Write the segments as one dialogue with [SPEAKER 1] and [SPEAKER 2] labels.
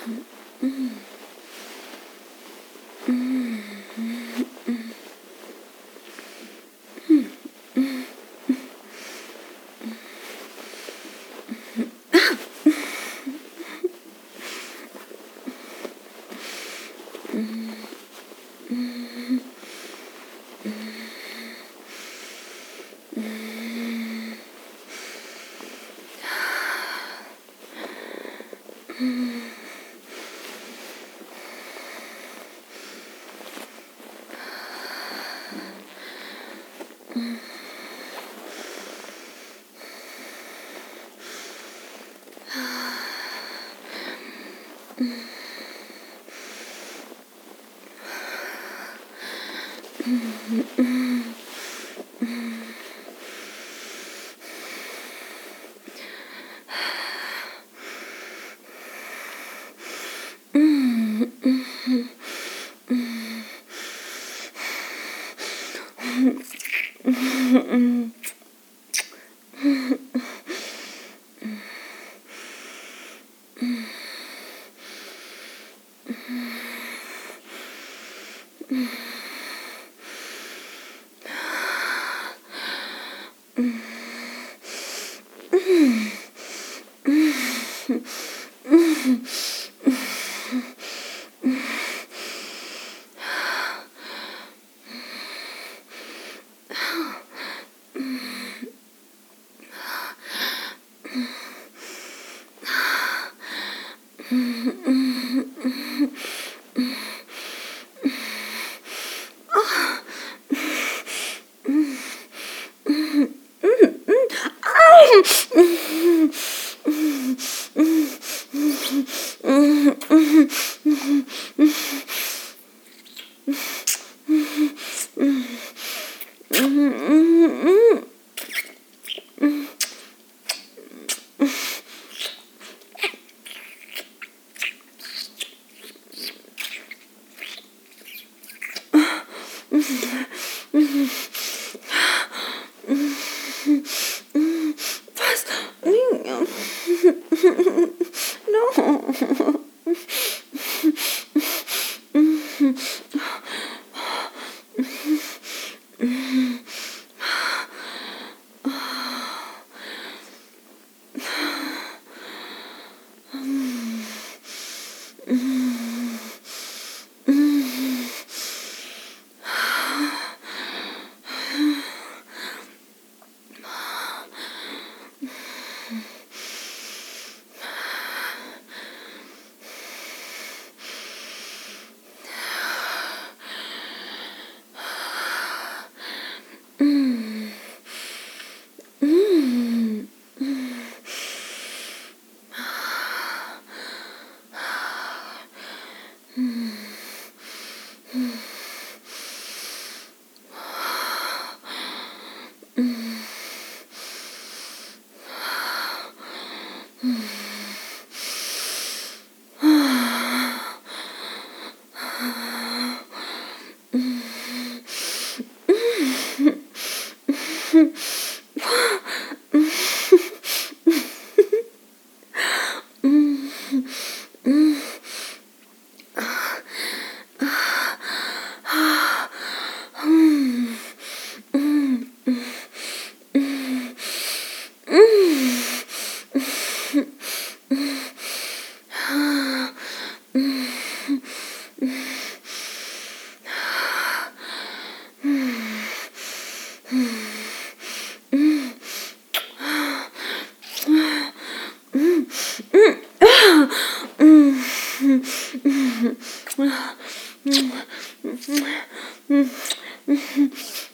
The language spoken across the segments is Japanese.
[SPEAKER 1] Mm-hmm. うんうんうん。Mm-hmm.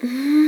[SPEAKER 1] Mm-hmm.